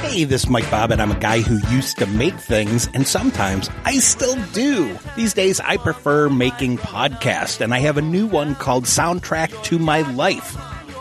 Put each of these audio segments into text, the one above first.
Hey, this is Mike Bobbitt, and I'm a guy who used to make things, and sometimes I still do. These days, I prefer making podcasts, and I have a new one called Soundtrack to My Life.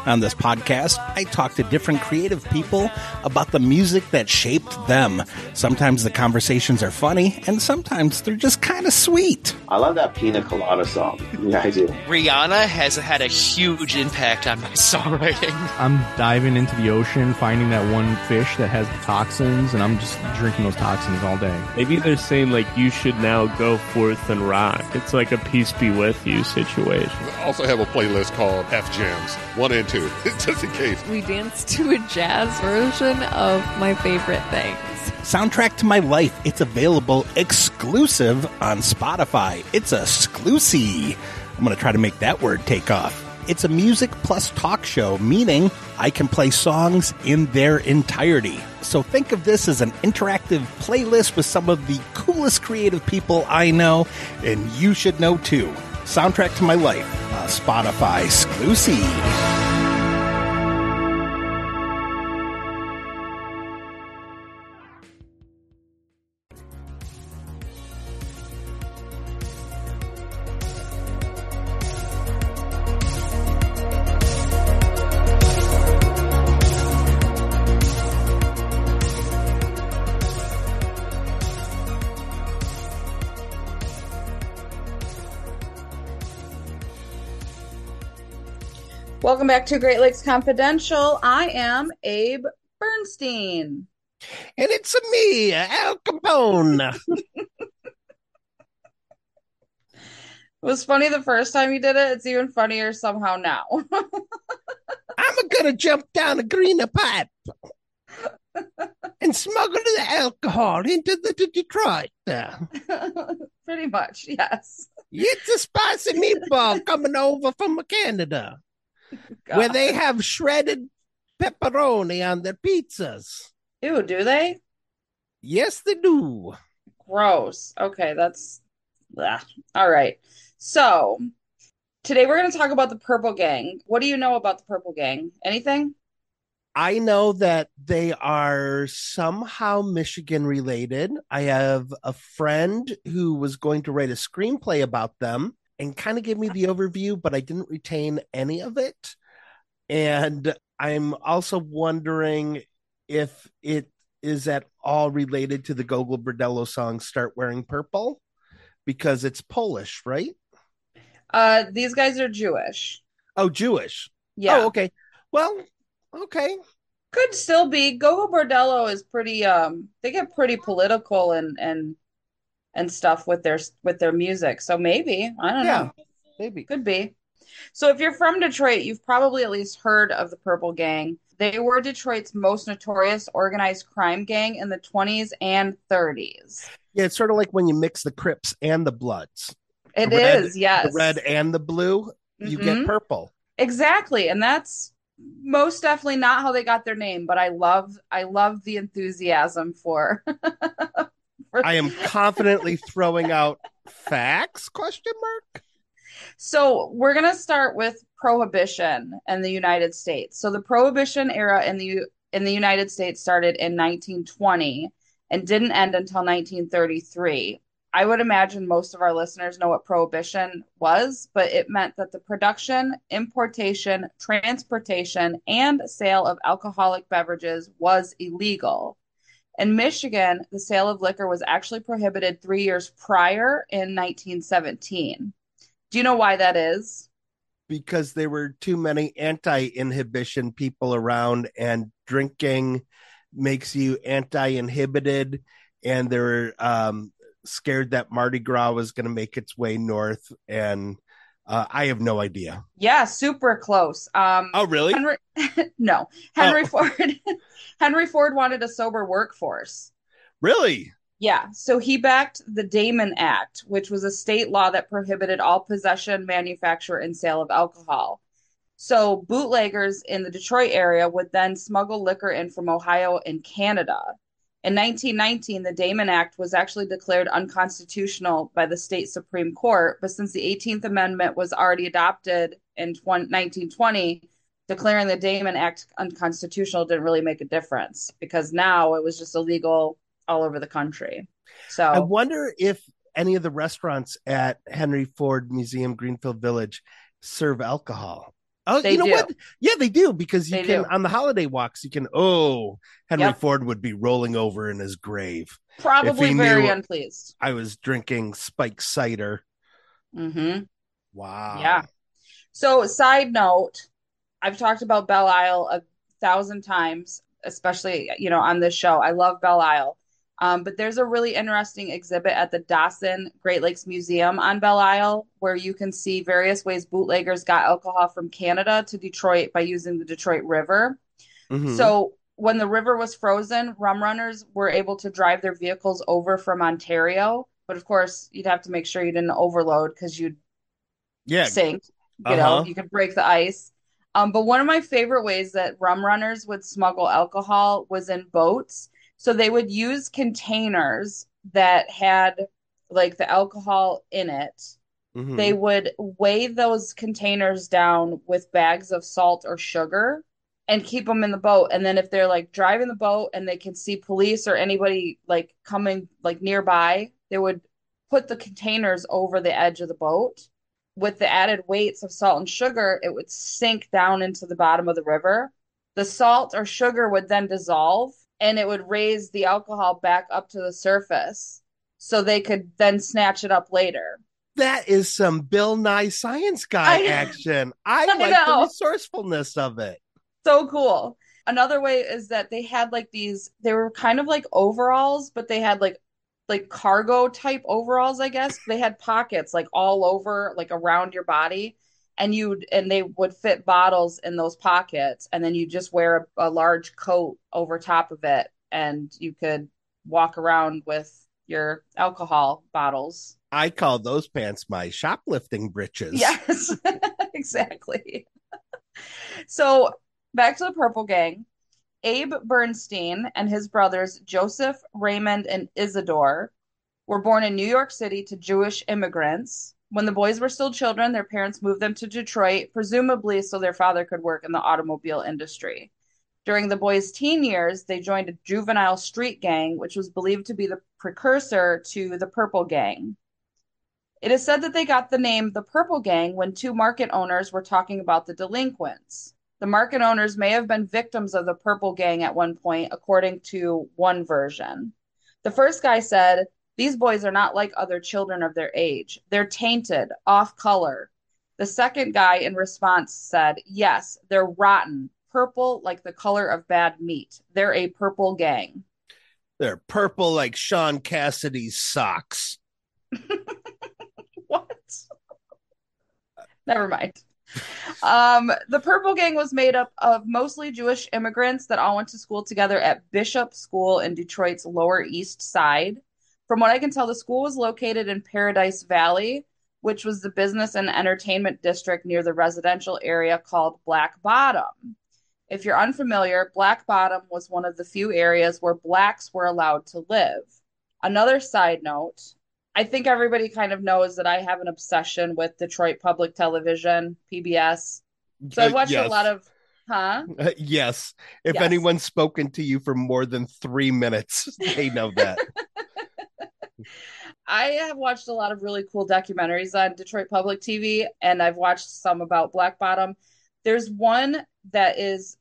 On this podcast, I talk to different creative people about the music that shaped them. Sometimes the conversations are funny, and sometimes they're just kind of sweet. I love that Pina Colada song. Yeah, I do. Rihanna has had a huge impact on my songwriting. I'm diving into the ocean, finding that one fish that has the toxins, and I'm just drinking those toxins all day. Maybe they're saying like you should now go forth and rock. It's like a peace be with you situation. I also have a playlist called F Jams, one and two, just in case. We danced to a jazz version of my favorite things. Soundtrack to My Life. It's available exclusive on Spotify. It's a exclusive. I'm going to try to make that word take off. It's a music plus talk show, meaning I can play songs in their entirety. So think of this as an interactive playlist with some of the coolest creative people I know, and you should know too. Soundtrack to My Life, a Spotify exclusive. Welcome back to Great Lakes Confidential. I am Abe Bernstein. And it's me, Al Capone. It was funny the first time you did it. It's even funnier somehow now. I'm gonna jump down a greener pipe and smuggle the alcohol into the, the Detroit. Pretty much, yes. It's a spicy meatball coming over from Canada. Where they have shredded pepperoni on their pizzas. Ew, do they? Yes, they do. Gross. Okay, that's Ugh. all right. So today we're going to talk about the Purple Gang. What do you know about the Purple Gang? Anything? I know that they are somehow Michigan related. I have a friend who was going to write a screenplay about them and kind of gave me the overview, but I didn't retain any of it. And I'm also wondering if it is at all related to the Gogol Bordello song Start Wearing Purple because it's Polish, right? Uh, these guys are Jewish. Oh, Jewish. Yeah, Oh, okay. Well, okay. could still be. Gogol Bordello is pretty. Um, they get pretty political and and and stuff with their with their music. So maybe I don't Yeah. know. Maybe. Could be. So if you're from Detroit, you've probably at least heard of the Purple Gang. They were Detroit's most notorious organized crime gang in the 20s and 30s. Yeah, it's sort of like when you mix the Crips and the Bloods. It The red- is, yes. The red and the blue, you Mhm. get purple. Exactly. And that's most definitely not how they got their name, but I love I love the enthusiasm for I am confidently throwing out facts question mark. So we're going to start with prohibition in the United States. So the prohibition era in the in the United States started in 1920 and didn't end until 1933. I would imagine most of our listeners know what prohibition was, but it meant that the production, importation, transportation, and sale of alcoholic beverages was illegal. In Michigan, the sale of liquor was actually prohibited 3 years prior in 1917. Do you know why that is? because there were too many anti-inhibition people around and drinking makes you anti-inhibited and they were um, scared that mardi gras was going to make its way north and uh, i have no idea Yeah, super close. Um, oh really Henry, no, Henry Oh. Ford. Henry Ford wanted a sober workforce. really Yeah, so he backed the Damon Act, which was a state law that prohibited all possession, manufacture, and sale of alcohol. So bootleggers in the Detroit area would then smuggle liquor in from Ohio and Canada. In 1919, the Damon Act was actually declared unconstitutional by the state Supreme Court, but since the 18th Amendment was already adopted in 20, 1920, declaring the Damon Act unconstitutional didn't really make a difference because now it was just illegal all over the country. So I wonder if any of the restaurants at Henry Ford Museum Greenfield Village serve alcohol. Oh, They you know do. what? Yeah, they do because you They can do. on the holiday walks. You can. Oh, Henry Yep. Ford would be rolling over in his grave. probably very unpleased. I was drinking spike cider. hmm Wow. Yeah. So, side note, I've talked about Belle Isle a thousand times, especially, you know, on this show. I love Belle Isle. Um, but there's a really interesting exhibit at the Dossin Great Lakes Museum on Belle Isle where you can see various ways bootleggers got alcohol from Canada to Detroit by using the Detroit River. Mhm. So when the river was frozen, rum runners were able to drive their vehicles over from Ontario. But of course, you'd have to make sure you didn't overload because you'd yeah, sink. You know, Uh-huh. you could break the ice. Um, but one of my favorite ways that rum runners would smuggle alcohol was in boats. So they would use containers that had like the alcohol in it. Mhm. They would weigh those containers down with bags of salt or sugar and keep them in the boat. And then if they're like driving the boat and they can see police or anybody like coming like nearby, they would put the containers over the edge of the boat. With the added weights of salt and sugar, it would sink down into the bottom of the river. The salt or sugar would then dissolve and it would raise the alcohol back up to the surface so they could then snatch it up later. that is some Bill Nye Science Guy I action. I, I like know. the resourcefulness of it. so cool. Another way is that they had like these they were kind of like overalls, but they had like like cargo type overalls, I guess. They had pockets like all over like around your body and you and they would fit bottles in those pockets and then you just wear a, a large coat over top of it and you could walk around with your alcohol bottles. I call those pants my shoplifting breeches. Yes, exactly. So back to the Purple Gang. Abe Bernstein and his brothers Joseph, Raymond, and Isidore were born in New York City to Jewish immigrants. When the boys were still children, their parents moved them to Detroit, presumably so their father could work in the automobile industry. During the boys' teen years, they joined a juvenile street gang, which was believed to be the precursor to the Purple Gang. It is said that they got the name the Purple Gang when two market owners were talking about the delinquents. The market owners may have been victims of the Purple Gang at one point, according to one version. The first guy said, These boys are not like other children of their age. They're tainted, off color. The second guy in response said, Yes, they're rotten, purple like the color of bad meat. They're a purple gang. They're purple like Sean Cassidy's socks. What? Never mind. Um, the Purple Gang was made up of mostly Jewish immigrants that all went to school together at Bishop School in Detroit's Lower East Side. From what I can tell, the school was located in Paradise Valley, which was the business and entertainment district near the residential area called Black Bottom. If you're unfamiliar, Black Bottom was one of the few areas where blacks were allowed to live. Another side note I think everybody kind of knows that I have an obsession with Detroit Public Television, PBS. So I've watched yes. a lot of, huh? Uh, yes. If Yes. anyone's spoken to you for more than three minutes, they know that. I have watched a lot of really cool documentaries on Detroit Public TV, and I've watched some about Black Bottom. There's one that is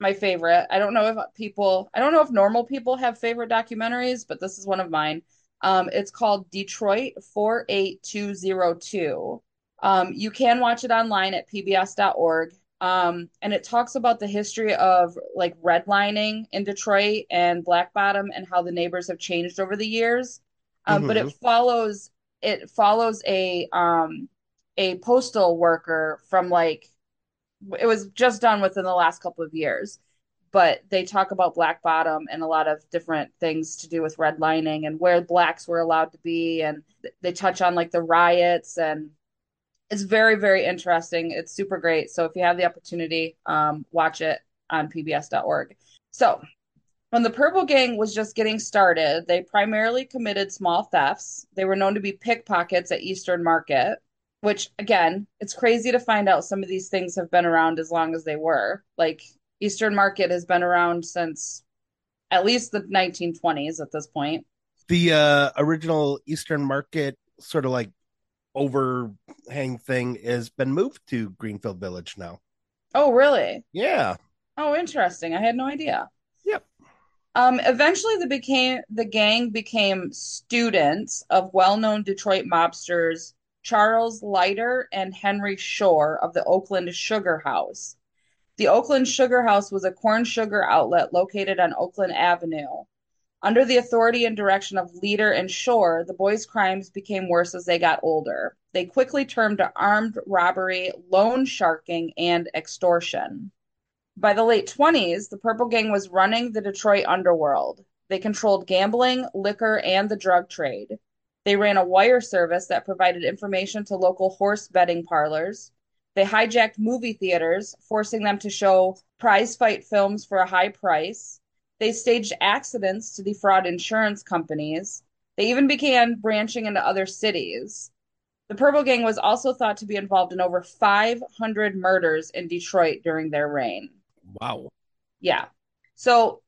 my favorite. I don't know if people, I don't know if normal people have favorite documentaries, but this is one of mine. Um, it's called Detroit 48202. Um, you can watch it online at pbs.org. Um, and it talks about the history of like redlining in Detroit and Black Bottom and how the neighbors have changed over the years. Um, but it Mhm. follows it follows a um a postal worker from like it was just done within the last couple of years. But they talk about Black Bottom and a lot of different things to do with redlining and where blacks were allowed to be, and they touch on like the riots and it's very, very interesting. It's super great. So if you have the opportunity, um, watch it on pbs.org. So when the Purple Gang was just getting started, they primarily committed small thefts. They were known to be pickpockets at Eastern Market. which again, it's crazy to find out some of these things have been around as long as they were. Like Eastern Market has been around since at least the 1920s at this point. The uh, original Eastern Market sort of like overhang thing has been moved to Greenfield Village now. Oh, really? Yeah. Oh, interesting. I had no idea. Um, eventually the became the gang became students of well-known Detroit mobsters Charles Leiter and Henry Shorr of the Oakland Sugar House. The Oakland Sugar House was a corn sugar outlet located on Oakland Avenue. Under the authority and direction of Leiter and Shorr, the boys' crimes became worse as they got older. They quickly turned to armed robbery, loan sharking, and extortion. By the late 20s, the Purple Gang was running the Detroit underworld. They controlled gambling, liquor, and the drug trade. They ran a wire service that provided information to local horse betting parlors. They hijacked movie theaters, forcing them to show prize fight films for a high price. They staged accidents to defraud insurance companies. They even began branching into other cities. The Purple Gang was also thought to be involved in over 500 murders in Detroit during their reign. Wow. Yeah. So,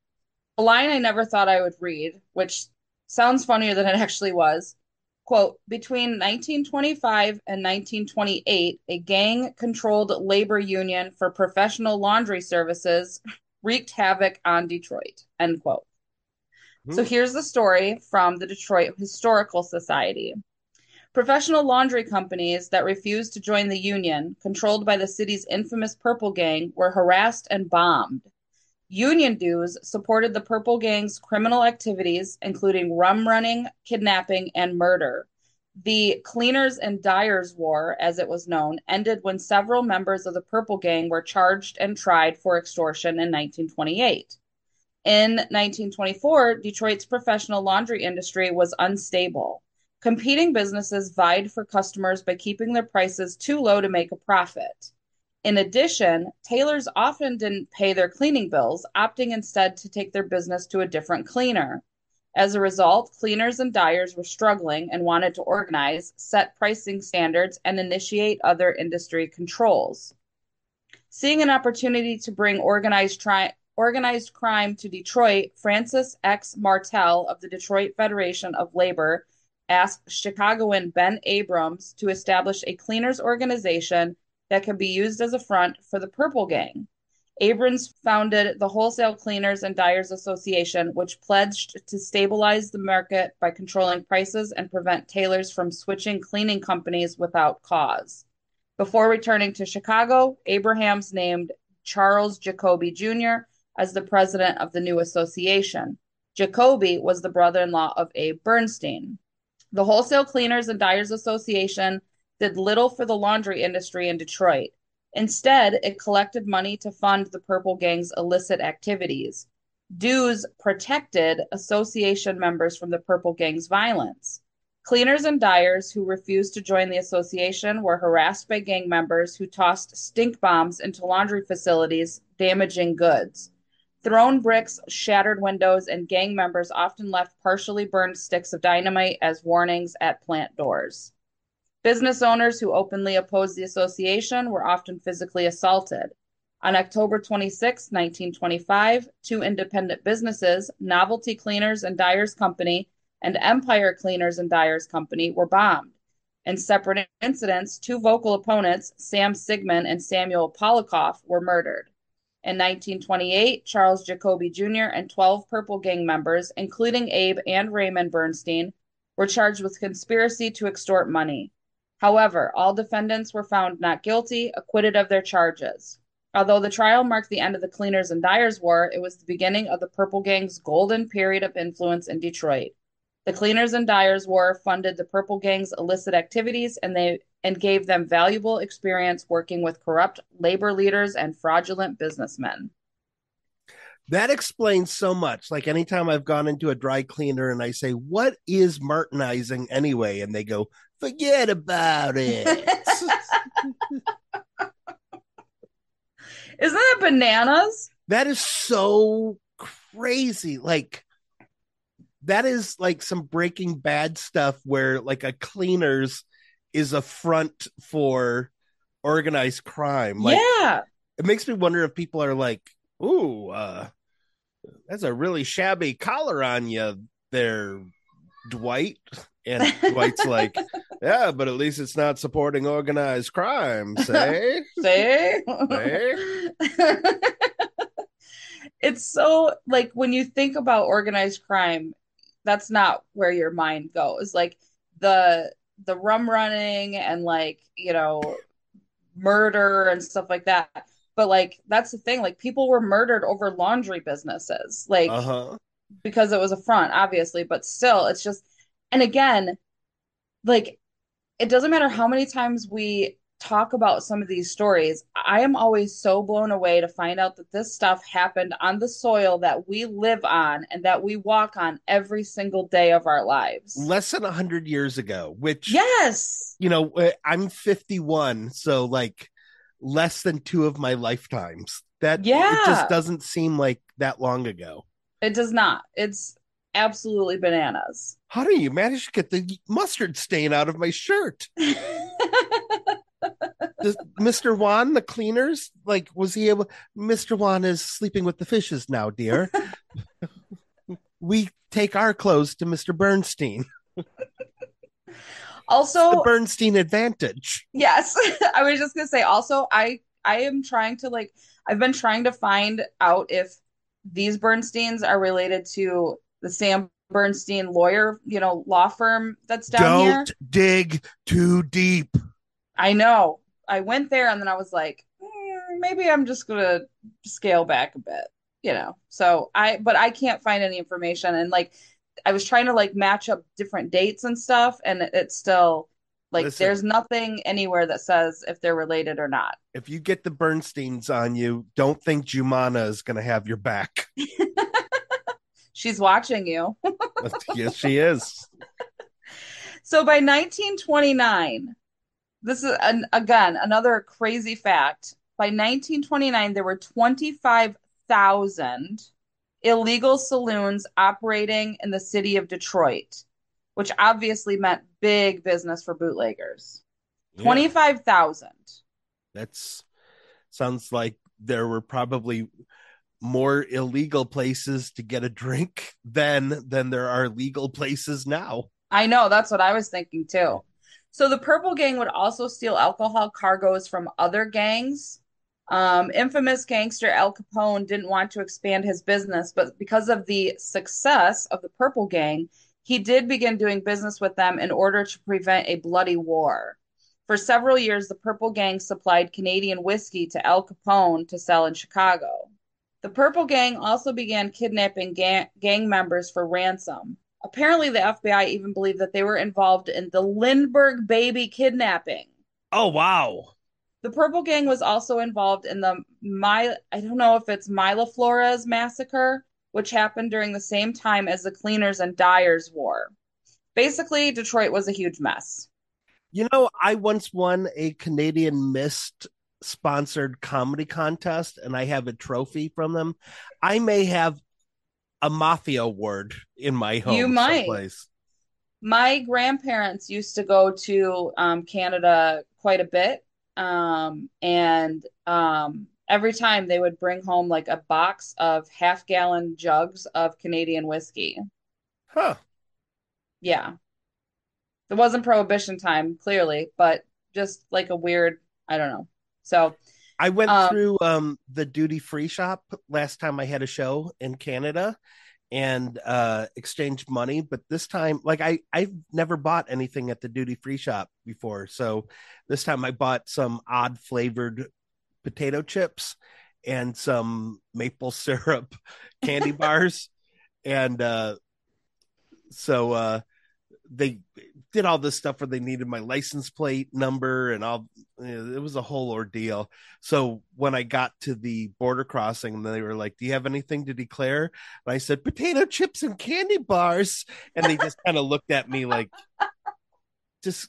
a line I never thought I would read, which sounds funnier than it actually was. Quote, between 1925 and 1928, a gang controlled labor union for professional laundry services wreaked havoc on Detroit. End quote. So hmm. here's the story from the Detroit Historical Society. Professional laundry companies that refused to join the union, controlled by the city's infamous Purple Gang, were harassed and bombed. Union dues supported the Purple Gang's criminal activities, including rum running, kidnapping, and murder. The Cleaners and Dyers War, as it was known, ended when several members of the Purple Gang were charged and tried for extortion in 1928. In 1924, Detroit's professional laundry industry was unstable. Competing businesses vied for customers by keeping their prices too low to make a profit. In addition, tailors often didn't pay their cleaning bills, opting instead to take their business to a different cleaner. As a result, cleaners and dyers were struggling and wanted to organize, set pricing standards, and initiate other industry controls. Seeing an opportunity to bring organized, tri- organized crime to Detroit, Francis X. Martel of the Detroit Federation of Labor asked Chicagoan Ben Abrams to establish a cleaners organization that could be used as a front for the Purple Gang. Abrams founded the Wholesale Cleaners and Dyers Association, which pledged to stabilize the market by controlling prices and prevent tailors from switching cleaning companies without cause. Before returning to Chicago, Abrahams named Charles Jacoby Jr. as the president of the new association. Jacoby was the brother in law of Abe Bernstein. The Wholesale Cleaners and Dyers Association did little for the laundry industry in Detroit. Instead, it collected money to fund the Purple Gang's illicit activities. Dues protected association members from the Purple Gang's violence. Cleaners and dyers who refused to join the association were harassed by gang members who tossed stink bombs into laundry facilities, damaging goods. Thrown bricks, shattered windows, and gang members often left partially burned sticks of dynamite as warnings at plant doors. Business owners who openly opposed the association were often physically assaulted. On October 26, 1925, two independent businesses, Novelty Cleaners and Dyers Company and Empire Cleaners and Dyers Company, were bombed. In separate incidents, two vocal opponents, Sam Sigmund and Samuel Polikoff, were murdered. In 1928, Charles Jacoby Jr. and 12 Purple Gang members, including Abe and Raymond Bernstein, were charged with conspiracy to extort money. However, all defendants were found not guilty, acquitted of their charges. Although the trial marked the end of the Cleaners and Dyers War, it was the beginning of the Purple Gang's golden period of influence in Detroit. The Cleaners and Dyers War funded the Purple Gang's illicit activities and they and gave them valuable experience working with corrupt labor leaders and fraudulent businessmen. That explains so much. Like anytime I've gone into a dry cleaner and I say, What is Martinizing anyway? And they go, Forget about it. Isn't that bananas? that is so crazy. Like, that is like some breaking bad stuff where like a cleaners is a front for organized crime. Like yeah. it makes me wonder if people are like, "Ooh, uh, that's a really shabby collar on you, there, Dwight." And Dwight's like, "Yeah, but at least it's not supporting organized crime, say." Say. Say? it's so like when you think about organized crime, that's not where your mind goes. Like the the rum running and like, you know, murder and stuff like that. But like that's the thing, like people were murdered over laundry businesses. Like Uh huh. because it was a front, obviously, but still, it's just, and again, like, it doesn't matter how many times we talk about some of these stories. I am always so blown away to find out that this stuff happened on the soil that we live on and that we walk on every single day of our lives. Less than a hundred years ago, which Yes. you know, uh, I'm 51, so like less than two of my lifetimes. That yeah, it Yeah. just doesn't seem like that long ago. It does not. It's absolutely bananas. How do you manage to get the mustard stain out of my shirt? Does Mr. Juan, the cleaners, like, was he able? Mr. Juan is sleeping with the fishes now, dear. we take our clothes to Mr. Bernstein. also, The Bernstein advantage. Yes, I was just gonna say also I I am trying to like I've been trying to find out if these Bernsteins are related to the Sam Bernstein lawyer, you know, law firm that's down here. Don't dig too deep. I know. I went there and then I was like, "Hmm, maybe I'm just gonna scale back a bit, you know. So I but I can't find any information and like I was trying to like match up different dates and stuff and it- it's still like Listen. there's nothing anywhere that says if they're related or not. If you get the Bernsteins on you, don't think Jumana is going to have your back. She's watching you. yes, she is. So by 1929, this is an, again another crazy fact. By 1929, there were 25,000 illegal saloons operating in the city of Detroit, which obviously meant big business for bootleggers. Yeah. 25,000. That's sounds like there were probably more illegal places to get a drink than than there are legal places now. I know, that's what I was thinking too. So the Purple Gang would also steal alcohol cargoes from other gangs. Um, infamous gangster Al Capone didn't want to expand his business, but because of the success of the Purple Gang, he did begin doing business with them in order to prevent a bloody war. For several years, the Purple Gang supplied Canadian whiskey to Al Capone to sell in Chicago. The Purple Gang also began kidnapping gang, gang members for ransom. Apparently, the FBI even believed that they were involved in the Lindbergh baby kidnapping. Oh wow. The Purple Gang was also involved in the My I don't know if it's Milaflores massacre, which happened during the same time as the Cleaners and Dyers War. Basically, Detroit was a huge mess. You know, I once won a Canadian Mist sponsored comedy contest and I have a trophy from them. I may have a mafia award in my home You might. someplace. My grandparents used to go to um, Canada quite a bit. Um, and um, every time they would bring home like a box of half gallon jugs of Canadian whiskey. Huh. Yeah. It wasn't prohibition time, clearly, but just like a weird, I don't know. So, I went Um, through um the duty free shop last time I had a show in Canada and uh exchanged money, but this time like I I've never bought anything at the duty free shop before. So this time I bought some odd flavored potato chips and some maple syrup candy bars and uh so uh they did all this stuff where they needed my license plate number and all it was a whole ordeal so when i got to the border crossing and they were like do you have anything to declare and i said potato chips and candy bars and they just kind of looked at me like just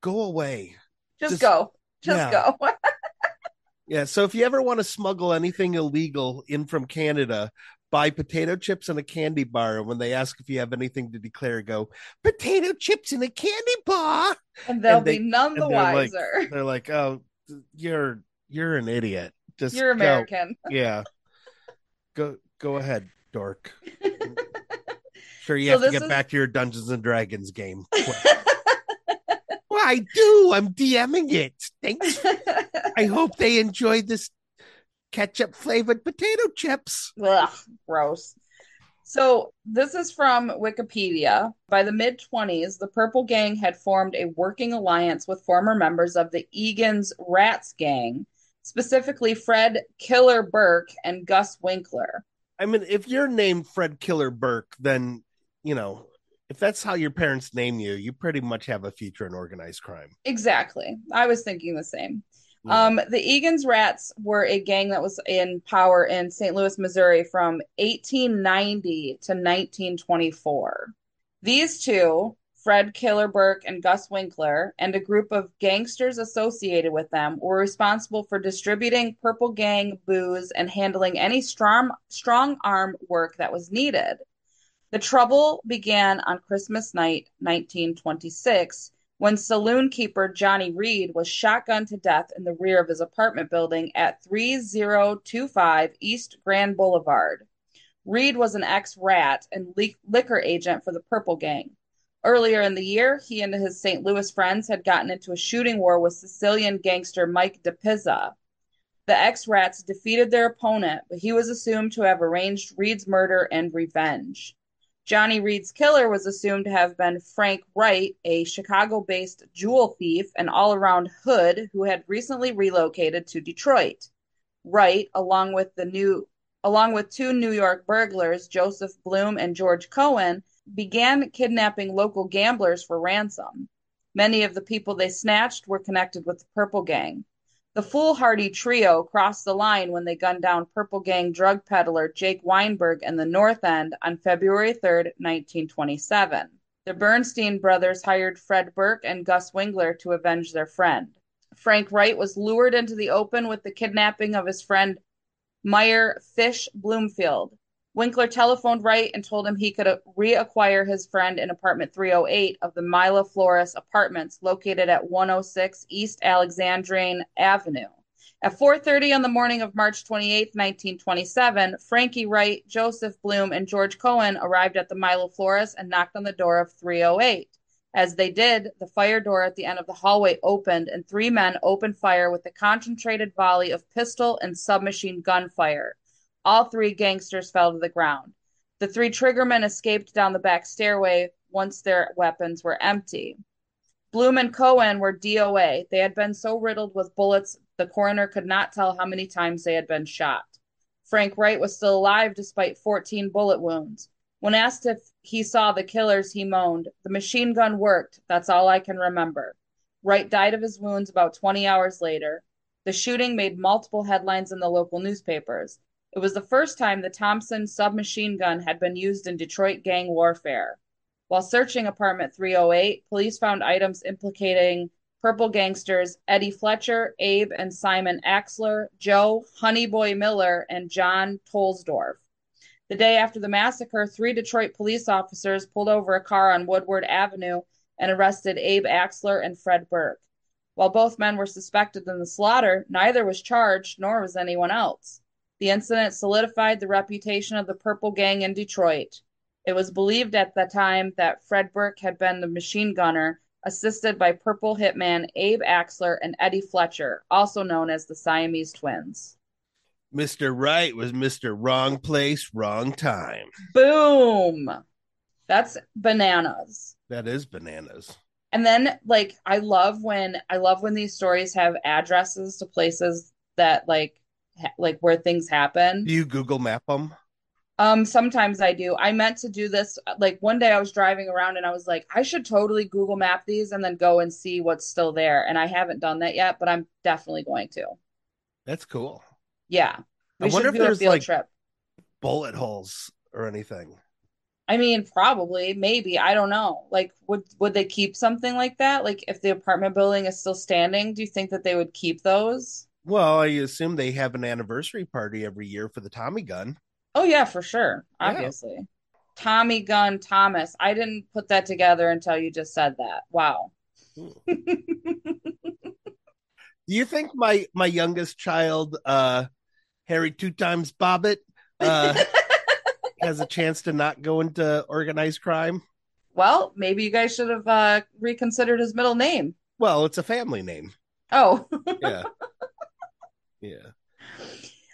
go away just, Just- go. Just yeah. go. yeah so if you ever want to smuggle anything illegal in from canada buy potato chips and a candy bar. And when they ask if you have anything to declare, go potato chips and a candy bar. And they'll And they- be none the they're like- wiser. They're like, oh, you're you're an idiot. Just You're go. American. Yeah. Go go ahead, dork. Sure, you So have to get is- back to your Dungeons and Dragons game. well, I do. I'm DMing it. Thanks. I hope they enjoyed this ketchup flavored potato chips. Ugh, gross. So, this is from Wikipedia. By the mid 20s, the Purple Gang had formed a working alliance with former members of the Egan's Rats Gang, specifically Fred Killer Burke and Gus Winkler. I mean, if you're named Fred Killer Burke, then you know if that's how your parents name you, you pretty much have a future in organized crime. Exactly. I was thinking the same. Um, the Egan's Rats were a gang that was in power in St. Louis, Missouri from 1890 to 1924. These two, Fred Killer Burke and Gus Winkler, and a group of gangsters associated with them, were responsible for distributing Purple Gang booze and handling any strong, strong arm work that was needed. The trouble began on Christmas night, 1926 when saloon keeper Johnny Reed was shotgunned to death in the rear of his apartment building at 3025 East Grand Boulevard. Reed was an ex rat and li- liquor agent for the Purple Gang. Earlier in the year, he and his St. Louis friends had gotten into a shooting war with Sicilian gangster Mike Dipisa. The ex rats defeated their opponent, but he was assumed to have arranged Reed's murder and revenge. Johnny Reed's killer was assumed to have been Frank Wright, a Chicago based jewel thief and all around hood who had recently relocated to Detroit. Wright, along with the new along with two New York burglars, Joseph Bloom and George Cohen, began kidnapping local gamblers for ransom. Many of the people they snatched were connected with the Purple Gang. The foolhardy trio crossed the line when they gunned down Purple Gang drug peddler Jake Weinberg in the North End on February 3, 1927. The Bernstein brothers hired Fred Burke and Gus Winkler to avenge their friend. Frank Wright was lured into the open with the kidnapping of his friend Meyer Fish Bloomfield. Winkler telephoned Wright and told him he could uh, reacquire his friend in apartment 308 of the Milaflores apartments located at 106 East Alexandrine Avenue. At 4:30 on the morning of March 28, 1927, Frankie Wright, Joseph Bloom, and George Cohen arrived at the Milo Flores and knocked on the door of 308. As they did, the fire door at the end of the hallway opened and three men opened fire with a concentrated volley of pistol and submachine gun fire. All three gangsters fell to the ground. The three triggermen escaped down the back stairway once their weapons were empty. Bloom and Cohen were DOA. They had been so riddled with bullets, the coroner could not tell how many times they had been shot. Frank Wright was still alive despite 14 bullet wounds. When asked if he saw the killers, he moaned, The machine gun worked. That's all I can remember. Wright died of his wounds about 20 hours later. The shooting made multiple headlines in the local newspapers. It was the first time the Thompson submachine gun had been used in Detroit gang warfare. While searching apartment 308, police found items implicating purple gangsters Eddie Fletcher, Abe and Simon Axler, Joe Honeyboy Miller, and John Tolsdorf. The day after the massacre, three Detroit police officers pulled over a car on Woodward Avenue and arrested Abe Axler and Fred Burke. While both men were suspected in the slaughter, neither was charged, nor was anyone else. The incident solidified the reputation of the Purple Gang in Detroit. It was believed at the time that Fred Burke had been the machine gunner, assisted by Purple hitman Abe Axler and Eddie Fletcher, also known as the Siamese twins. Mr. Right was Mr. Wrong Place, Wrong Time. Boom! That's bananas. That is bananas. And then like I love when I love when these stories have addresses to places that like like where things happen. Do you Google map them? Um, sometimes I do. I meant to do this like one day I was driving around and I was like, I should totally Google map these and then go and see what's still there. And I haven't done that yet, but I'm definitely going to. That's cool. Yeah. I wonder if there's, field like- trip. Bullet holes or anything. I mean, probably, maybe. I don't know. Like, would would they keep something like that? Like, if the apartment building is still standing, do you think that they would keep those? Well, I assume they have an anniversary party every year for the Tommy gun. Oh yeah, for sure. Yeah. Obviously. Tommy Gun Thomas. I didn't put that together until you just said that. Wow. Do you think my my youngest child, uh, Harry two times Bobbitt, uh, has a chance to not go into organized crime? Well, maybe you guys should have uh, reconsidered his middle name. Well, it's a family name. Oh, Yeah, yeah.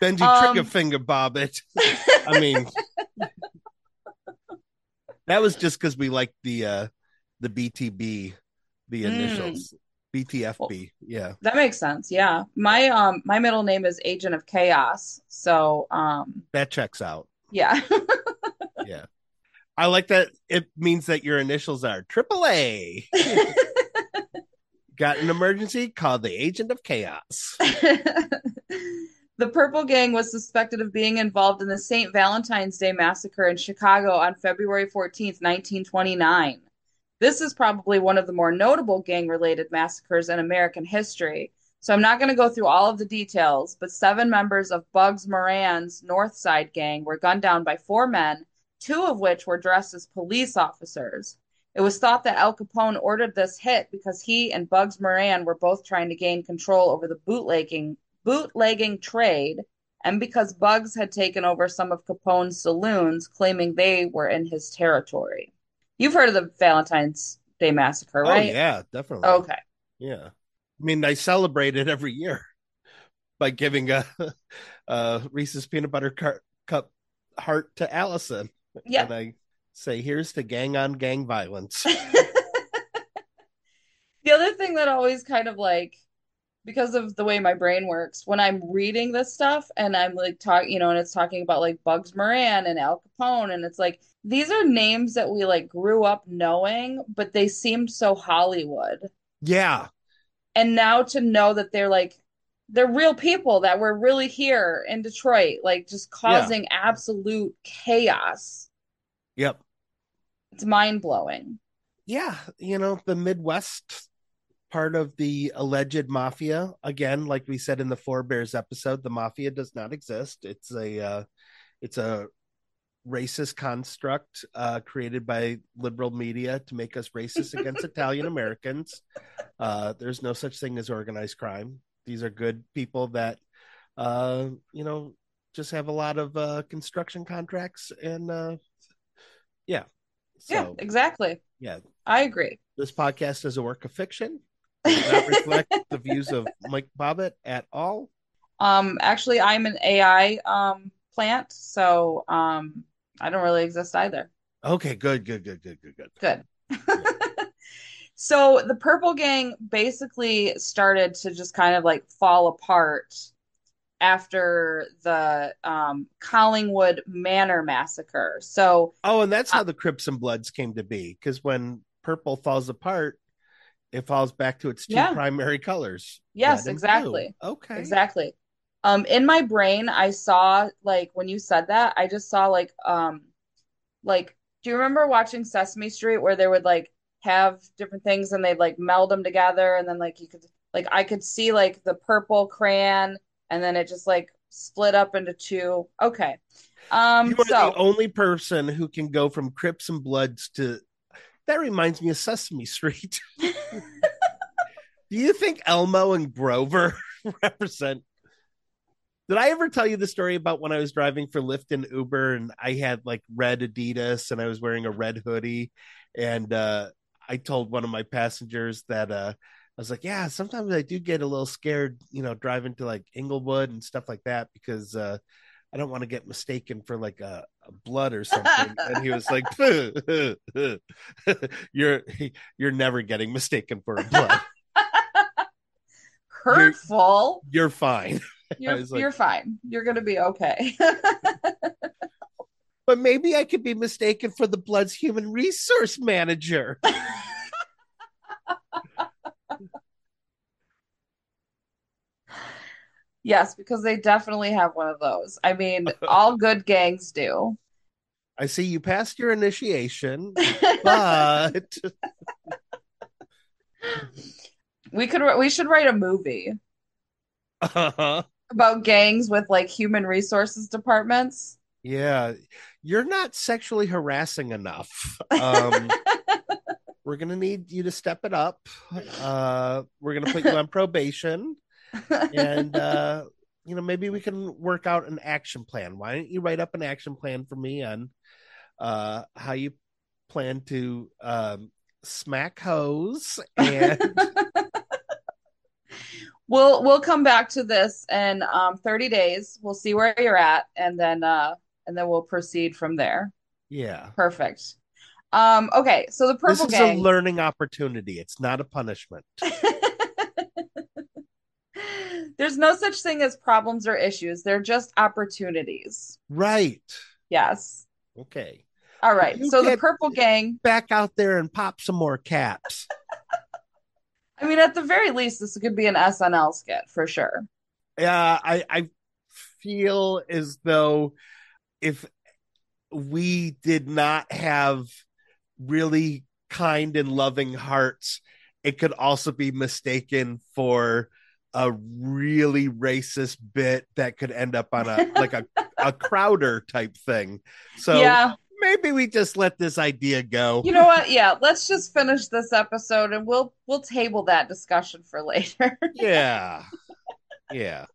Benji Um, Triggerfinger Bobbitt. I mean, that was just because we liked the uh, the BTB, the Mm. initials, BTFB. Yeah. that makes sense. Yeah. My um my middle name is Agent of Chaos. So, um That checks out. yeah. Yeah. I like that it means that your initials are AAA. Got an emergency? Call the agent of chaos. The Purple Gang was suspected of being involved in the St. Valentine's Day massacre in Chicago on February 14th, 1929. This is probably one of the more notable gang related massacres in American history. So I'm not going to go through all of the details, but seven members of Bugs Moran's North Side gang were gunned down by four men, two of which were dressed as police officers. It was thought that Al Capone ordered this hit because he and Bugs Moran were both trying to gain control over the bootlegging bootlegging trade, and because Bugs had taken over some of Capone's saloons, claiming they were in his territory. You've heard of the Valentine's Day massacre, oh, right? Oh, yeah, definitely. Okay. Yeah. I mean, I celebrate it every year by giving uh, a, a uh, Reese's peanut butter cup heart to Allison. Yeah. And I say, here's the gang on gang violence. The other thing that always kind of like because of the way my brain works, when I'm reading this stuff and I'm like talk, you know, and it's talking about like Bugs Moran and Al Capone, and it's like these are names that we like grew up knowing, but they seemed so Hollywood. yeah. And now to know that they're like they're real people that were really here in Detroit, like just causing absolute chaos. Yep. It's mind blowing. Yeah. You know, the Midwest part of the alleged mafia, again, like we said in the Four Bears episode, the mafia does not exist. It's a, uh, it's a racist construct uh, created by liberal media to make us racist against Italian Americans. Uh, there's no such thing as organized crime. These are good people that, uh, you know, just have a lot of uh, construction contracts and, uh, yeah. yeah, exactly. yeah, I agree. this podcast is a work of fiction. Does not reflect the views of Mike Bobbitt at all. Um, actually, I'm an AI um plant, so um, I don't really exist either. Okay, good, good, good, good, good, good. Good. So the Purple Gang basically started to just kind of like fall apart after the um, Collingwood Manor massacre. So Oh, and that's how the Crips and Bloods came to be. Because when purple falls apart, it falls back to its two Yeah. primary colors. Yes, and blue. exactly. Okay. Exactly. Um, in my brain, I saw like when you said that, I just saw like um like do you remember watching Sesame Street where they would like have different things and they'd like meld them together and then like you could like I could see like the purple crayon and then it just like split up into two. Okay. Um You are so the only person who can go from Crips and Bloods to. That reminds me of Sesame Street. Do you think Elmo and Grover represent? Did I ever tell you the story about when I was driving for Lyft and Uber and I had like red Adidas and I was wearing a red hoodie and uh, I told one of my passengers that uh, I was like, yeah, sometimes I do get a little scared, you know, driving to like Inglewood and stuff like that because uh, I don't want to get mistaken for like a, a blood or something. and he was like, "You're you're never getting mistaken for a blood. hurtful. You're fine." You're like- you're fine. You're gonna be okay. But maybe I could be mistaken for the blood's human resource manager. Yes, because they definitely have one of those. I mean, all good gangs do. I see you passed your initiation, but We could we should write a movie uh about gangs with like human resources departments. Yeah, you're not sexually harassing enough. Um, we're gonna need you to step it up. Uh, we're gonna put you on probation, and uh, you know maybe we can work out an action plan. Why don't you write up an action plan for me on uh, how you plan to um, smack hose and we'll we'll come back to this in um 30 days. We'll see where you're at and then uh and then we'll proceed from there. yeah. Perfect. Um okay, so the This purple is gang a learning opportunity. It's not a punishment. There's no such thing as problems or issues. They're just opportunities. Right. Yes. Okay. All right. You So the purple gang, Back out there and pop some more caps. I mean, at the very least, this could be an SNL skit for sure. Yeah, I I feel as though if we did not have really kind and loving hearts, it could also be mistaken for a really racist bit that could end up on a like a a Crowder type thing. So yeah. maybe we just let this idea go. You know what? Yeah, let's just finish this episode and we'll we'll table that discussion for later. yeah. Yeah.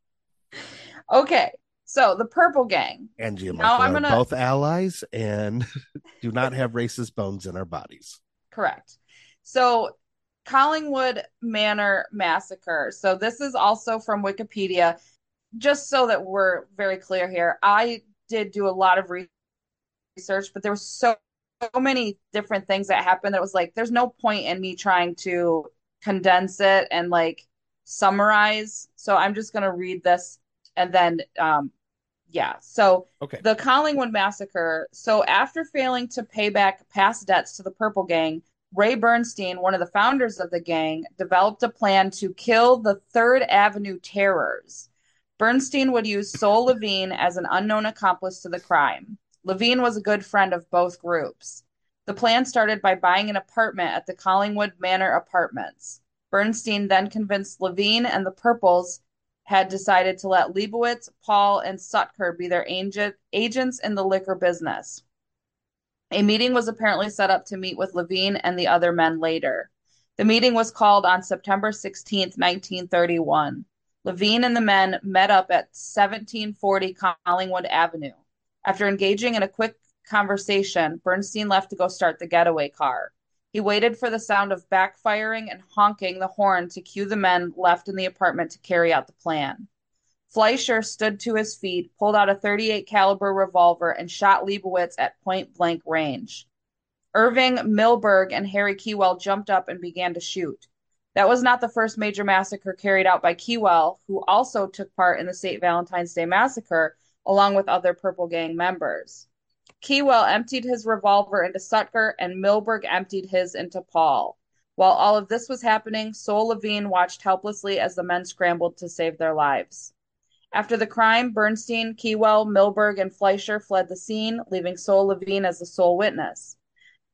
Okay. So the purple gang. Angie and Now I'm are gonna- both allies and do not have racist bones in our bodies. Correct. So Collingwood Manor Massacre. So this is also from Wikipedia. Just so that we're very clear here, I did do a lot of research, but there was so, so many different things that happened that it was like there's no point in me trying to condense it and like summarize. So I'm just gonna read this and then um yeah. So Okay. the Collingwood Massacre. So, after failing to pay back past debts to the Purple Gang, Ray Bernstein, one of the founders of the gang, developed a plan to kill the Third Avenue Terrors. Bernstein would use Sol Levine as an unknown accomplice to the crime. Levine was a good friend of both groups. The plan started by buying an apartment at the Collingwood Manor Apartments. Bernstein then convinced Levine and the Purples had decided to let Leibowitz, Paul, and Sutker be their agent, agents in the liquor business. A meeting was apparently set up to meet with Levine and the other men later. The meeting was called on September 16th, 1931. Levine and the men met up at 1740 Collingwood Avenue. After engaging in a quick conversation, Bernstein left to go start the getaway car. He waited for the sound of backfiring and honking the horn to cue the men left in the apartment to carry out the plan. Fleischer stood to his feet, pulled out a 38 caliber revolver and shot Leibowitz at point blank range. Irving Milberg and Harry Keywell jumped up and began to shoot. That was not the first major massacre carried out by Keywell, who also took part in the St. Valentine's Day massacre along with other Purple Gang members. Keywell emptied his revolver into Sutker and Milberg emptied his into Paul. While all of this was happening, Sol Levine watched helplessly as the men scrambled to save their lives. After the crime, Bernstein, Keywell, Milberg, and Fleischer fled the scene, leaving Sol Levine as the sole witness.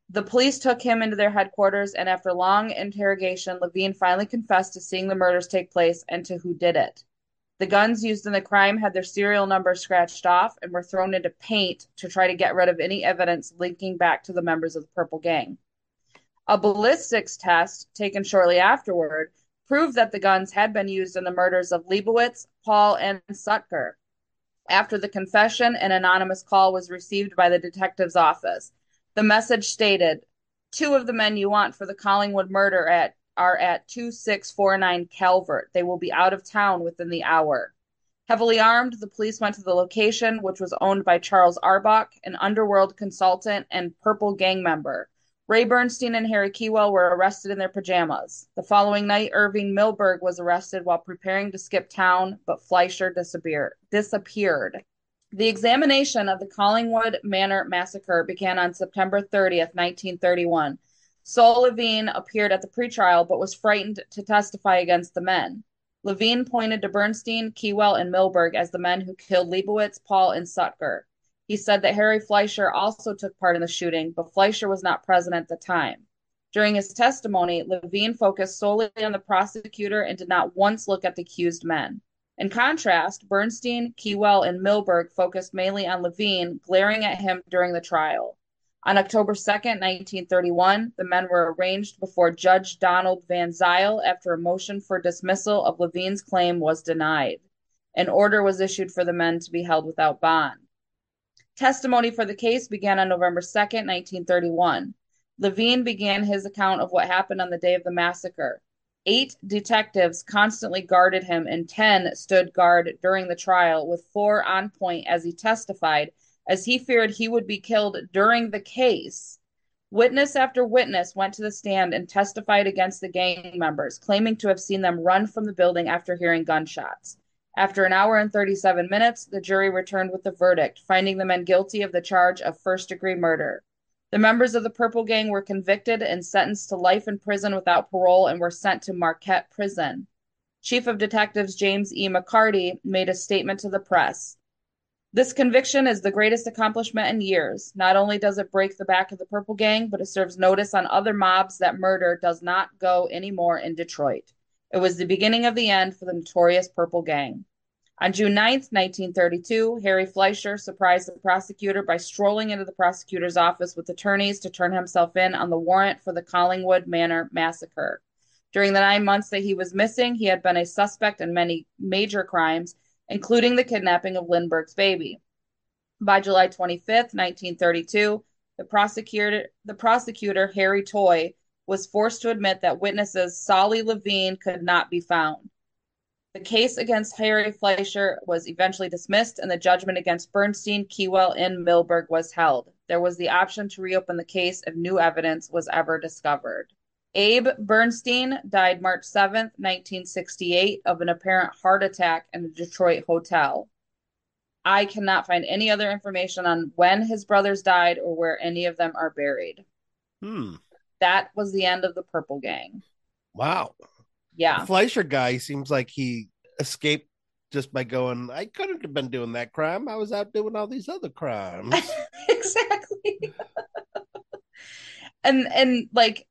The police took him into their headquarters, and after long interrogation, Levine finally confessed to seeing the murders take place and to who did it. The guns used in the crime had their serial numbers scratched off and were thrown into paint to try to get rid of any evidence linking back to the members of the Purple Gang. A ballistics test taken shortly afterward proved that the guns had been used in the murders of Leibowitz, Paul, and Sutker. After the confession, an anonymous call was received by the detective's office. The message stated, Two of the men you want for the Collingwood murder at are at 2649 Calvert. They will be out of town within the hour. Heavily armed, the police went to the location, which was owned by Charles Auerbach, an underworld consultant and Purple Gang member. Ray Bernstein and Harry Keywell were arrested in their pajamas. The following night, Irving Milberg was arrested while preparing to skip town, but Fleischer disappeared. The examination of the Collingwood Manor massacre began on September 30th, 1931. Sol Levine appeared at the pretrial but was frightened to testify against the men. Levine pointed to Bernstein, Keywell, and Milberg as the men who killed Leibowitz, Paul, and Sutker. He said that Harry Fleischer also took part in the shooting, but Fleischer was not present at the time. During his testimony, Levine focused solely on the prosecutor and did not once look at the accused men. In contrast, Bernstein, Keywell, and Milberg focused mainly on Levine, glaring at him during the trial. On October 2nd, 1931, the men were arraigned before Judge Donald Van Zile after a motion for dismissal of Levine's claim was denied. An order was issued for the men to be held without bond. Testimony for the case began on November 2nd, 1931. Levine began his account of what happened on the day of the massacre. Eight detectives constantly guarded him, and 10 stood guard during the trial, with four on point as he testified, as he feared he would be killed during the case. Witness after witness went to the stand and testified against the gang members, claiming to have seen them run from the building after hearing gunshots. After an hour and 37 minutes, the jury returned with the verdict, finding the men guilty of the charge of first degree murder. The members of the Purple Gang were convicted and sentenced to life in prison without parole and were sent to Marquette Prison. Chief of Detectives James E. McCarty made a statement to the press. This conviction is the greatest accomplishment in years. Not only does it break the back of the Purple Gang, but it serves notice on other mobs that murder does not go anymore in Detroit. It was the beginning of the end for the notorious Purple Gang. On June 9, 1932, Harry Fleischer surprised the prosecutor by strolling into the prosecutor's office with attorneys to turn himself in on the warrant for the Collingwood Manor massacre. During the nine months that he was missing, he had been a suspect in many major crimes, including the kidnapping of Lindbergh's baby. By July 25, 1932, the prosecutor, the prosecutor Harry Toy was forced to admit that witnesses Solly Levine could not be found. The case against Harry Fleischer was eventually dismissed, and the judgment against Bernstein, Keywell, and Milberg was held. There was the option to reopen the case if new evidence was ever discovered. Abe Bernstein died March 7, 1968, of an apparent heart attack in a Detroit hotel. I cannot find any other information on when his brothers died or where any of them are buried. Hmm. That was the end of the Purple Gang. Wow. Yeah. The Fleischer guy seems like he escaped just by going, I couldn't have been doing that crime. I was out doing all these other crimes. exactly. and and like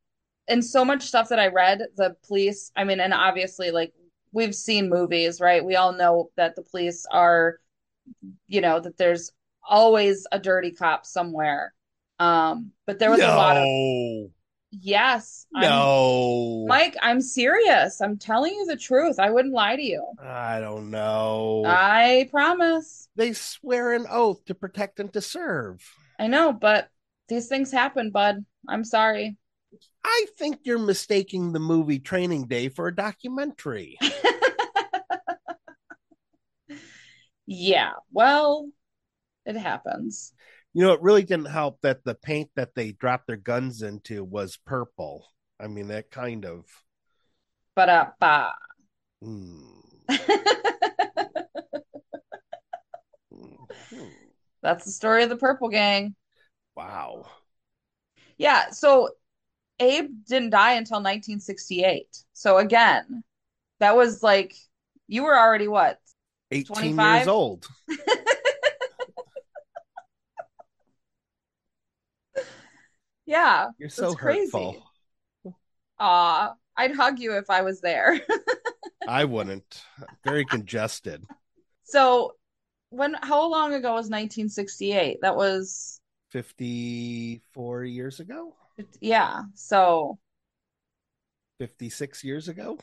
and so much stuff that I read, the police, I mean, and obviously like we've seen movies, right? We all know that the police are, you know, that there's always a dirty cop somewhere. Um, but there was no. a lot of yes. I'm- No. Mike, I'm serious. I'm telling you the truth. I wouldn't lie to you. I don't know. I promise. they swear an oath to protect and to serve. I know, but these things happen, bud. I'm sorry. I think you're mistaking the movie Training Day for a documentary. yeah, well, it happens. You know, it really didn't help that the paint that they dropped their guns into was purple. I mean, that kind of. Hmm. Hmm. That's the story of the Purple Gang. Wow. Yeah, so Abe didn't die until 1968. So again, that was like you were already what? 18 25? years old. Yeah, You're so crazy. hurtful. aw, I'd hug you if I was there. I wouldn't. Very congested. So when how long ago was 1968? That was 54 years ago? yeah. So 56 years ago?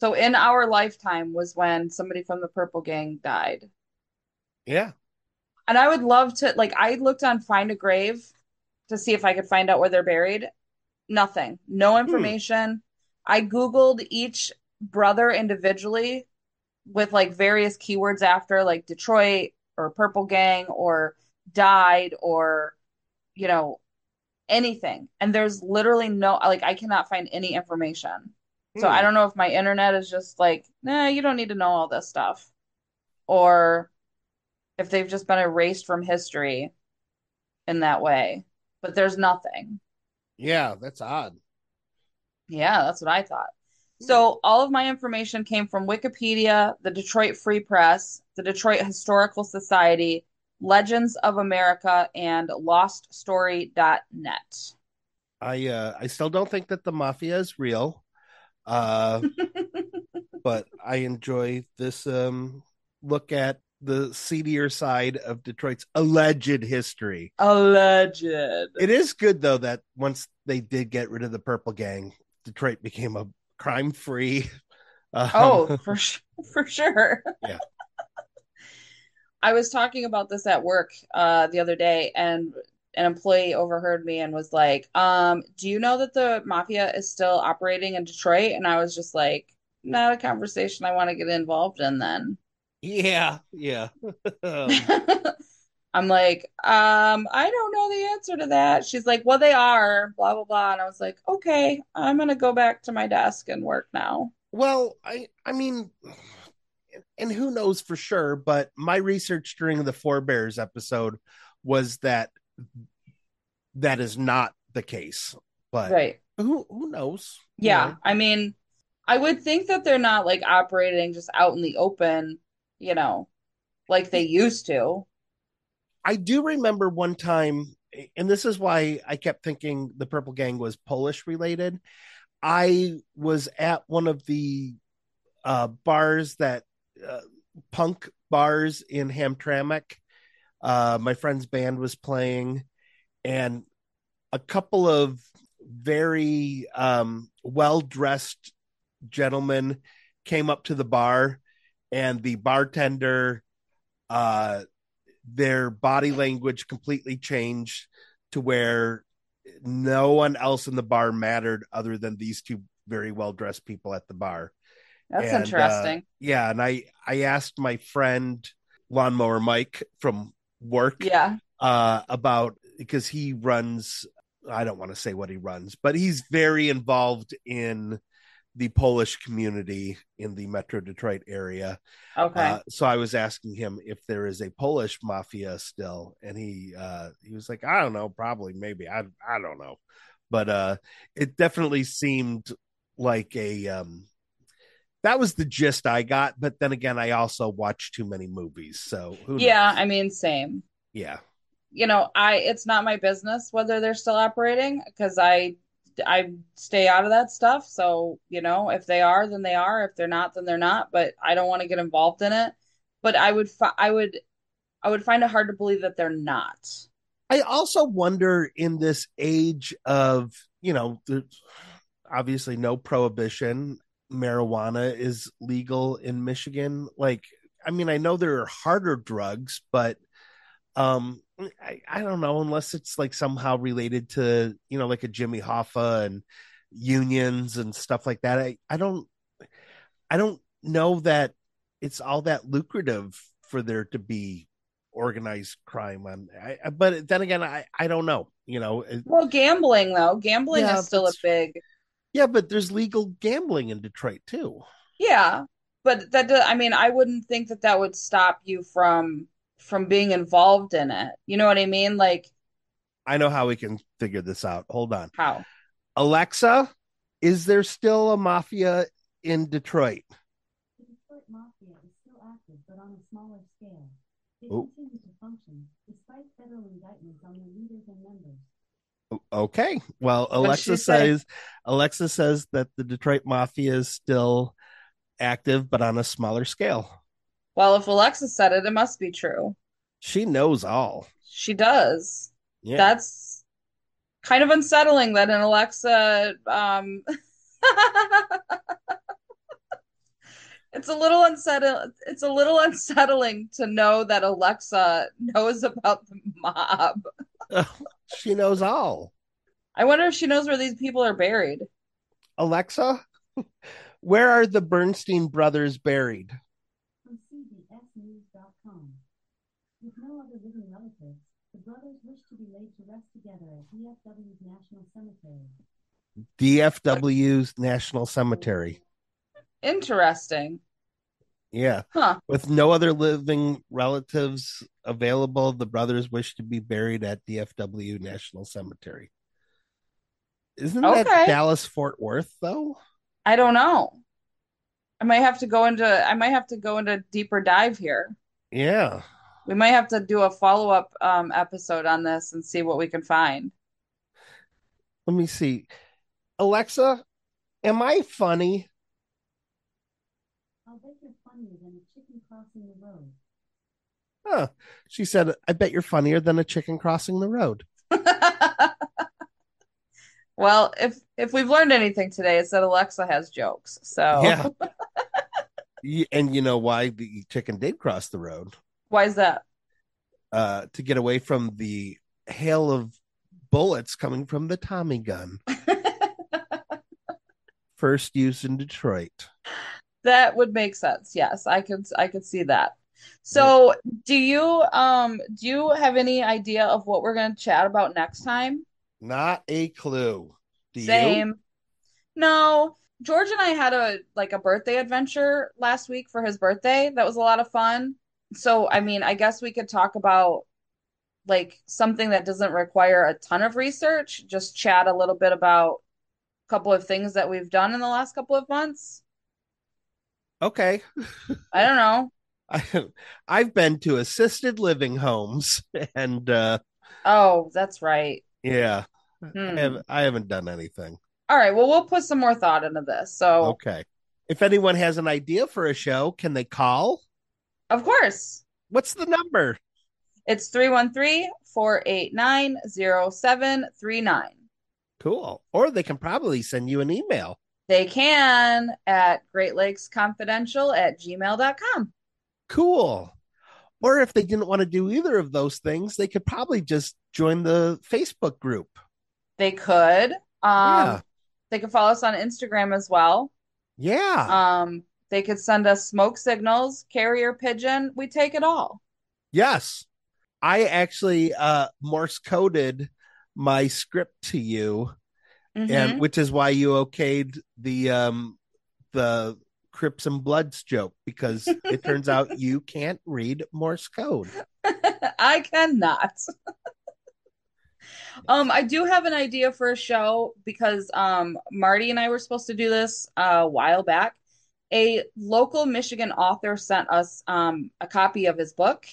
so in our lifetime was when somebody from the Purple Gang died. Yeah. And I would love to like I looked on Find a Grave to see if I could find out where they're buried. Nothing. No information. I Googled each brother individually with like various keywords after like Detroit or Purple Gang or died or you know anything. And there's literally no like I cannot find any information. So Hmm. I don't know if my internet is just like, nah, you don't need to know all this stuff. Or if they've just been erased from history in that way. But there's nothing. Yeah, that's odd. Yeah, that's what I thought. So all of my information came from Wikipedia, the Detroit Free Press, the Detroit Historical Society, Legends of America, and loststory.net. I uh I still don't think that the mafia is real. Uh but I enjoy this um look at the seedier side of Detroit's alleged history. Alleged. It is good though that once they did get rid of the Purple Gang, Detroit became a crime-free. Um, Oh, for su- for sure. Yeah. I was talking about this at work uh the other day and an employee overheard me and was like, um, do you know that the mafia is still operating in Detroit? And I was just like, not a conversation I want to get involved in then. Yeah, yeah. Um, I'm like, um, I don't know the answer to that. She's like, well, they are, blah, blah, blah. And I was like, okay, I'm gonna go back to my desk and work now. Well, I I mean, and who knows for sure, but my research during the Forebears episode was that that is not the case. But Right. who who knows? You Yeah. know? I mean, I would think that they're not like operating just out in the open, you know, like they used to. I do remember one time, and this is why I kept thinking the Purple Gang was Polish related. I was at one of the uh, bars that uh, punk bars in Hamtramck. Uh, my friend's band was playing, and a couple of very um, well dressed gentlemen came up to the bar, and the bartender, uh, their body language completely changed to where no one else in the bar mattered other than these two very well dressed people at the bar. That's And, uh, interesting. yeah, and I I asked my friend Lawnmower Mike from work Yeah. uh about because he runs I don't want to say what he runs, but he's very involved in the Polish community in the Metro Detroit area. Okay. Uh, so I was asking him if there is a Polish mafia still, and he uh, he was like, I don't know, probably, maybe, I I don't know, but uh, it definitely seemed like a um, that was the gist I got. But then again, I also watched too many movies, so who yeah, knows? I mean, same. yeah, You know, I it's not my business whether they're still operating because I I stay out of that stuff. So, you know, if they are, then they are. If they're not, then they're not. But I don't want to get involved in it. But I would fi I would I would find it hard to believe that they're not. I also wonder in this age of, you know, obviously no prohibition, marijuana is legal in Michigan. Like, I mean, I know there are harder drugs, but um I, I don't know unless it's like somehow related to, you know, like a Jimmy Hoffa and unions and stuff like that. I, I don't I don't know that it's all that lucrative for there to be organized crime on I, but then again I I don't know you know Well, gambling though, gambling Yeah, is still a big yeah but there's legal gambling in Detroit too Yeah, but that I mean, I wouldn't think that that would stop you from from being involved in it. You know what I mean? Like I know how we can figure this out hold on how? Alexa is there still a mafia in Detroit The Detroit Mafia is still active but on a smaller scale. They Oh. continue to function despite federal indictments on their leaders and members. okay well Alexa she say? says Alexa says that the Detroit mafia is still active but on a smaller scale Well, if Alexa said it, it must be true. she knows all She does. yeah That's kind of unsettling that an Alexa um It's a little unsettling. It's a little unsettling to know that Alexa knows about the mob. she knows all I wonder if she knows where these people are buried. Alexa, where are the Bernstein brothers buried? From CBSNews.com. With no other living relatives, the brothers wish to be laid to rest together at DFW's National Cemetery. DFW's National Cemetery. Interesting. Yeah. Huh. With no other living relatives available, the brothers wish to be buried at DFW National Cemetery. Isn't that Dallas Fort Worth though? I don't know. I might have to go into I might have to go into deeper dive here. Yeah. We might have to do a follow-up um episode on this and see what we can find. Let me see. Alexa, am I funny? I'll bet you're funnier than a chicken crossing the road. Huh. She said, I bet you're funnier than a chicken crossing the road. Well, if if we've learned anything today, it's that Alexa has jokes. So Yeah. Y- And you know why the chicken did cross the road? Why is that? Uh, to get away from the hail of bullets coming from the Tommy gun. First used in Detroit. That would make sense. Yes, I could I could see that. So, do you um do you have any idea of what we're going to chat about next time? Not a clue. Do you? Same. No, George and I had a like a birthday adventure last week for his birthday. That was a lot of fun. So, I mean, I guess we could talk about like something that doesn't require a ton of research, just chat a little bit about a couple of things that we've done in the last couple of months. Okay. I don't know. I, I've been to assisted living homes and uh Oh, that's right. yeah, Hmm. I, have, I haven't done anything. All right, well, we'll put some more thought into this. So, Okay. If anyone has an idea for a show, can they call? Of course, What's the number? it's 313-489-0739. Cool. Or they can probably send you an email. They can at Great Lakes Confidential at gmail.com. Cool. Or if they didn't want to do either of those things, they could probably just join the Facebook group. They could. Um, Yeah. They could follow us on Instagram as well. Yeah. Um, they could send us smoke signals, carrier pigeon. We take it all. yes. I actually uh Morse coded my script to you Mhm. and which is why you okayed the um the Crips and Bloods joke because it turns out you can't read Morse code. I cannot. um, I do have an idea for a show because um Marty and I were supposed to do this uh, a while back. A local Michigan author sent us um a copy of his book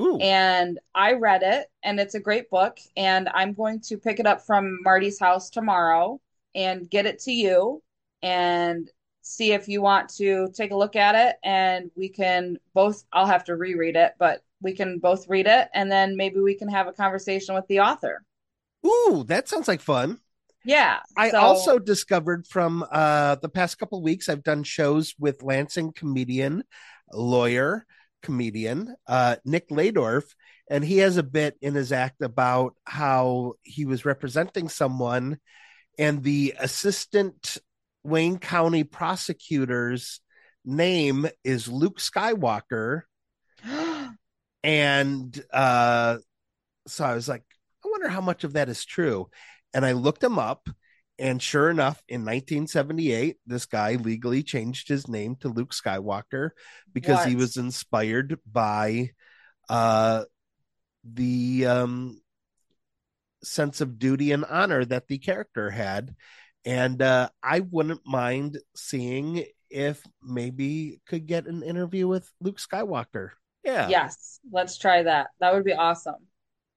Ooh. and I read it and it's a great book and I'm going to pick it up from Marty's house tomorrow and get it to you and see if you want to take a look at it and we can both I'll have to reread it but we can both read it and then maybe we can have a conversation with the author. Ooh, that sounds like fun. Yeah. I so- also discovered from uh, the past couple weeks, I've done shows with Lansing comedian, lawyer, comedian, uh, Nick Ladorf, and he has a bit in his act about how he was representing someone, and the assistant Wayne County prosecutor's name is Luke Skywalker. And uh, so I was like, I wonder how much of that is true. And I looked him up, and sure enough, in 1978, this guy legally changed his name to Luke Skywalker because he was inspired by uh, the um, sense of duty and honor that the character had. And uh, I wouldn't mind seeing if maybe could get an interview with Luke Skywalker. Yeah. Yes, let's try that. That would be awesome.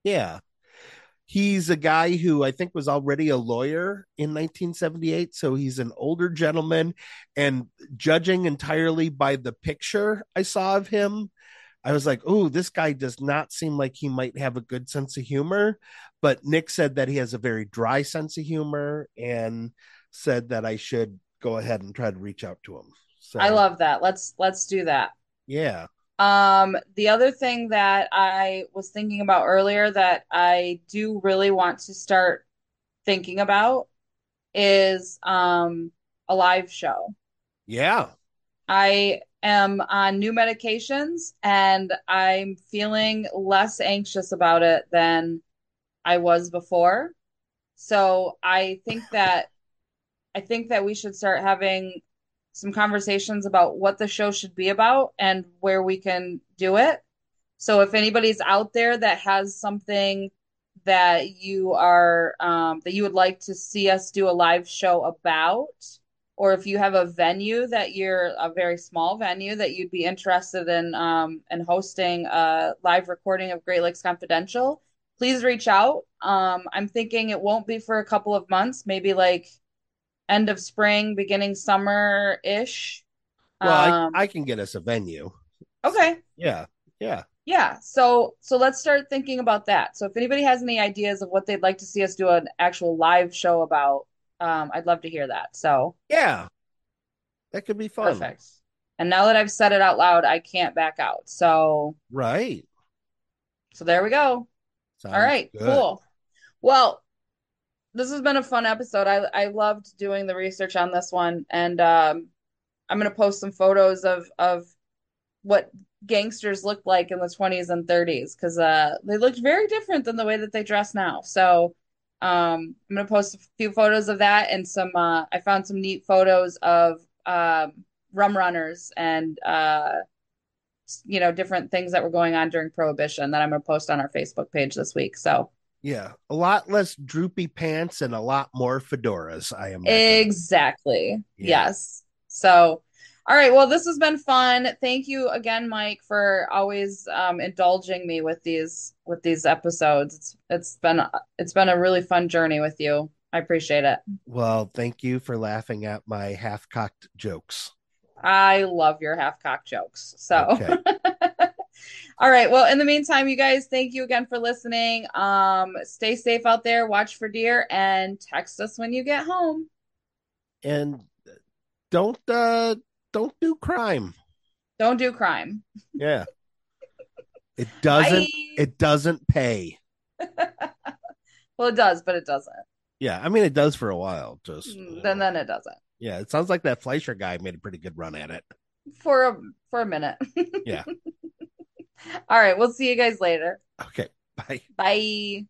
Yeah. He's a guy who I think was already a lawyer in 1978. So he's an older gentleman. And judging entirely by the picture I saw of him, I was like, oh, this guy does not seem like he might have a good sense of humor. But Nick said that he has a very dry sense of humor and said that I should go ahead and try to reach out to him. So I love that. Let's let's do that. yeah. Um, the other thing that I was thinking about earlier that I do really want to start thinking about is um a live show. Yeah. I am on new medications and I'm feeling less anxious about it than I was before. So I think that I think that we should start having some conversations about what the show should be about and where we can do it. So if anybody's out there that has something that you are um, that you would like to see us do a live show about, or if you have a venue that you're a very small venue that you'd be interested in um, in hosting a live recording of Great Lakes Confidential, please reach out. Um, I'm thinking it won't be for a couple of months, maybe like end of spring, beginning summer ish. Well, Um, I, I can get us a venue. okay. Yeah. Yeah. Yeah, so so let's start thinking about that. So if anybody has any ideas of what they'd like to see us do an actual live show about, um, I'd love to hear that. So Yeah. That could be fun. perfect. And now that I've said it out loud, I can't back out. So Right. so there we go. Sounds All right, good. cool. Well, this has been a fun episode. I I loved doing the research on this one, and um, I'm gonna post some photos of of what gangsters looked like in the 20s and 30s because uh, they looked very different than the way that they dress now. So um, I'm gonna post a few photos of that and some. Uh, I found some neat photos of um, rum runners and uh, you know different things that were going on during Prohibition that I'm gonna post on our Facebook page this week. So. Yeah. A lot less droopy pants and a lot more fedoras, I am Exactly. Yeah. Yes. So, all right. Well, this has been fun. Thank you again, Mike, for always um, indulging me with these with these episodes. It's it's been it's been a really fun journey with you. I appreciate it. Well, thank you for laughing at my half cocked jokes. I love your half cock jokes. So, Okay. all right. Well, in the meantime, you guys, thank you again for listening. Um, stay safe out there. Watch for deer, and text us when you get home. And don't uh don't do crime. Don't do crime. Yeah. It doesn't Bye. it doesn't pay. Well, it does, but it doesn't. Yeah, I mean it does for a while. Just Mm, Then then it doesn't. yeah, it sounds like that Fleischer guy made a pretty good run at it. For a for a minute. Yeah. All right, we'll see you guys later. Okay. Bye. Bye.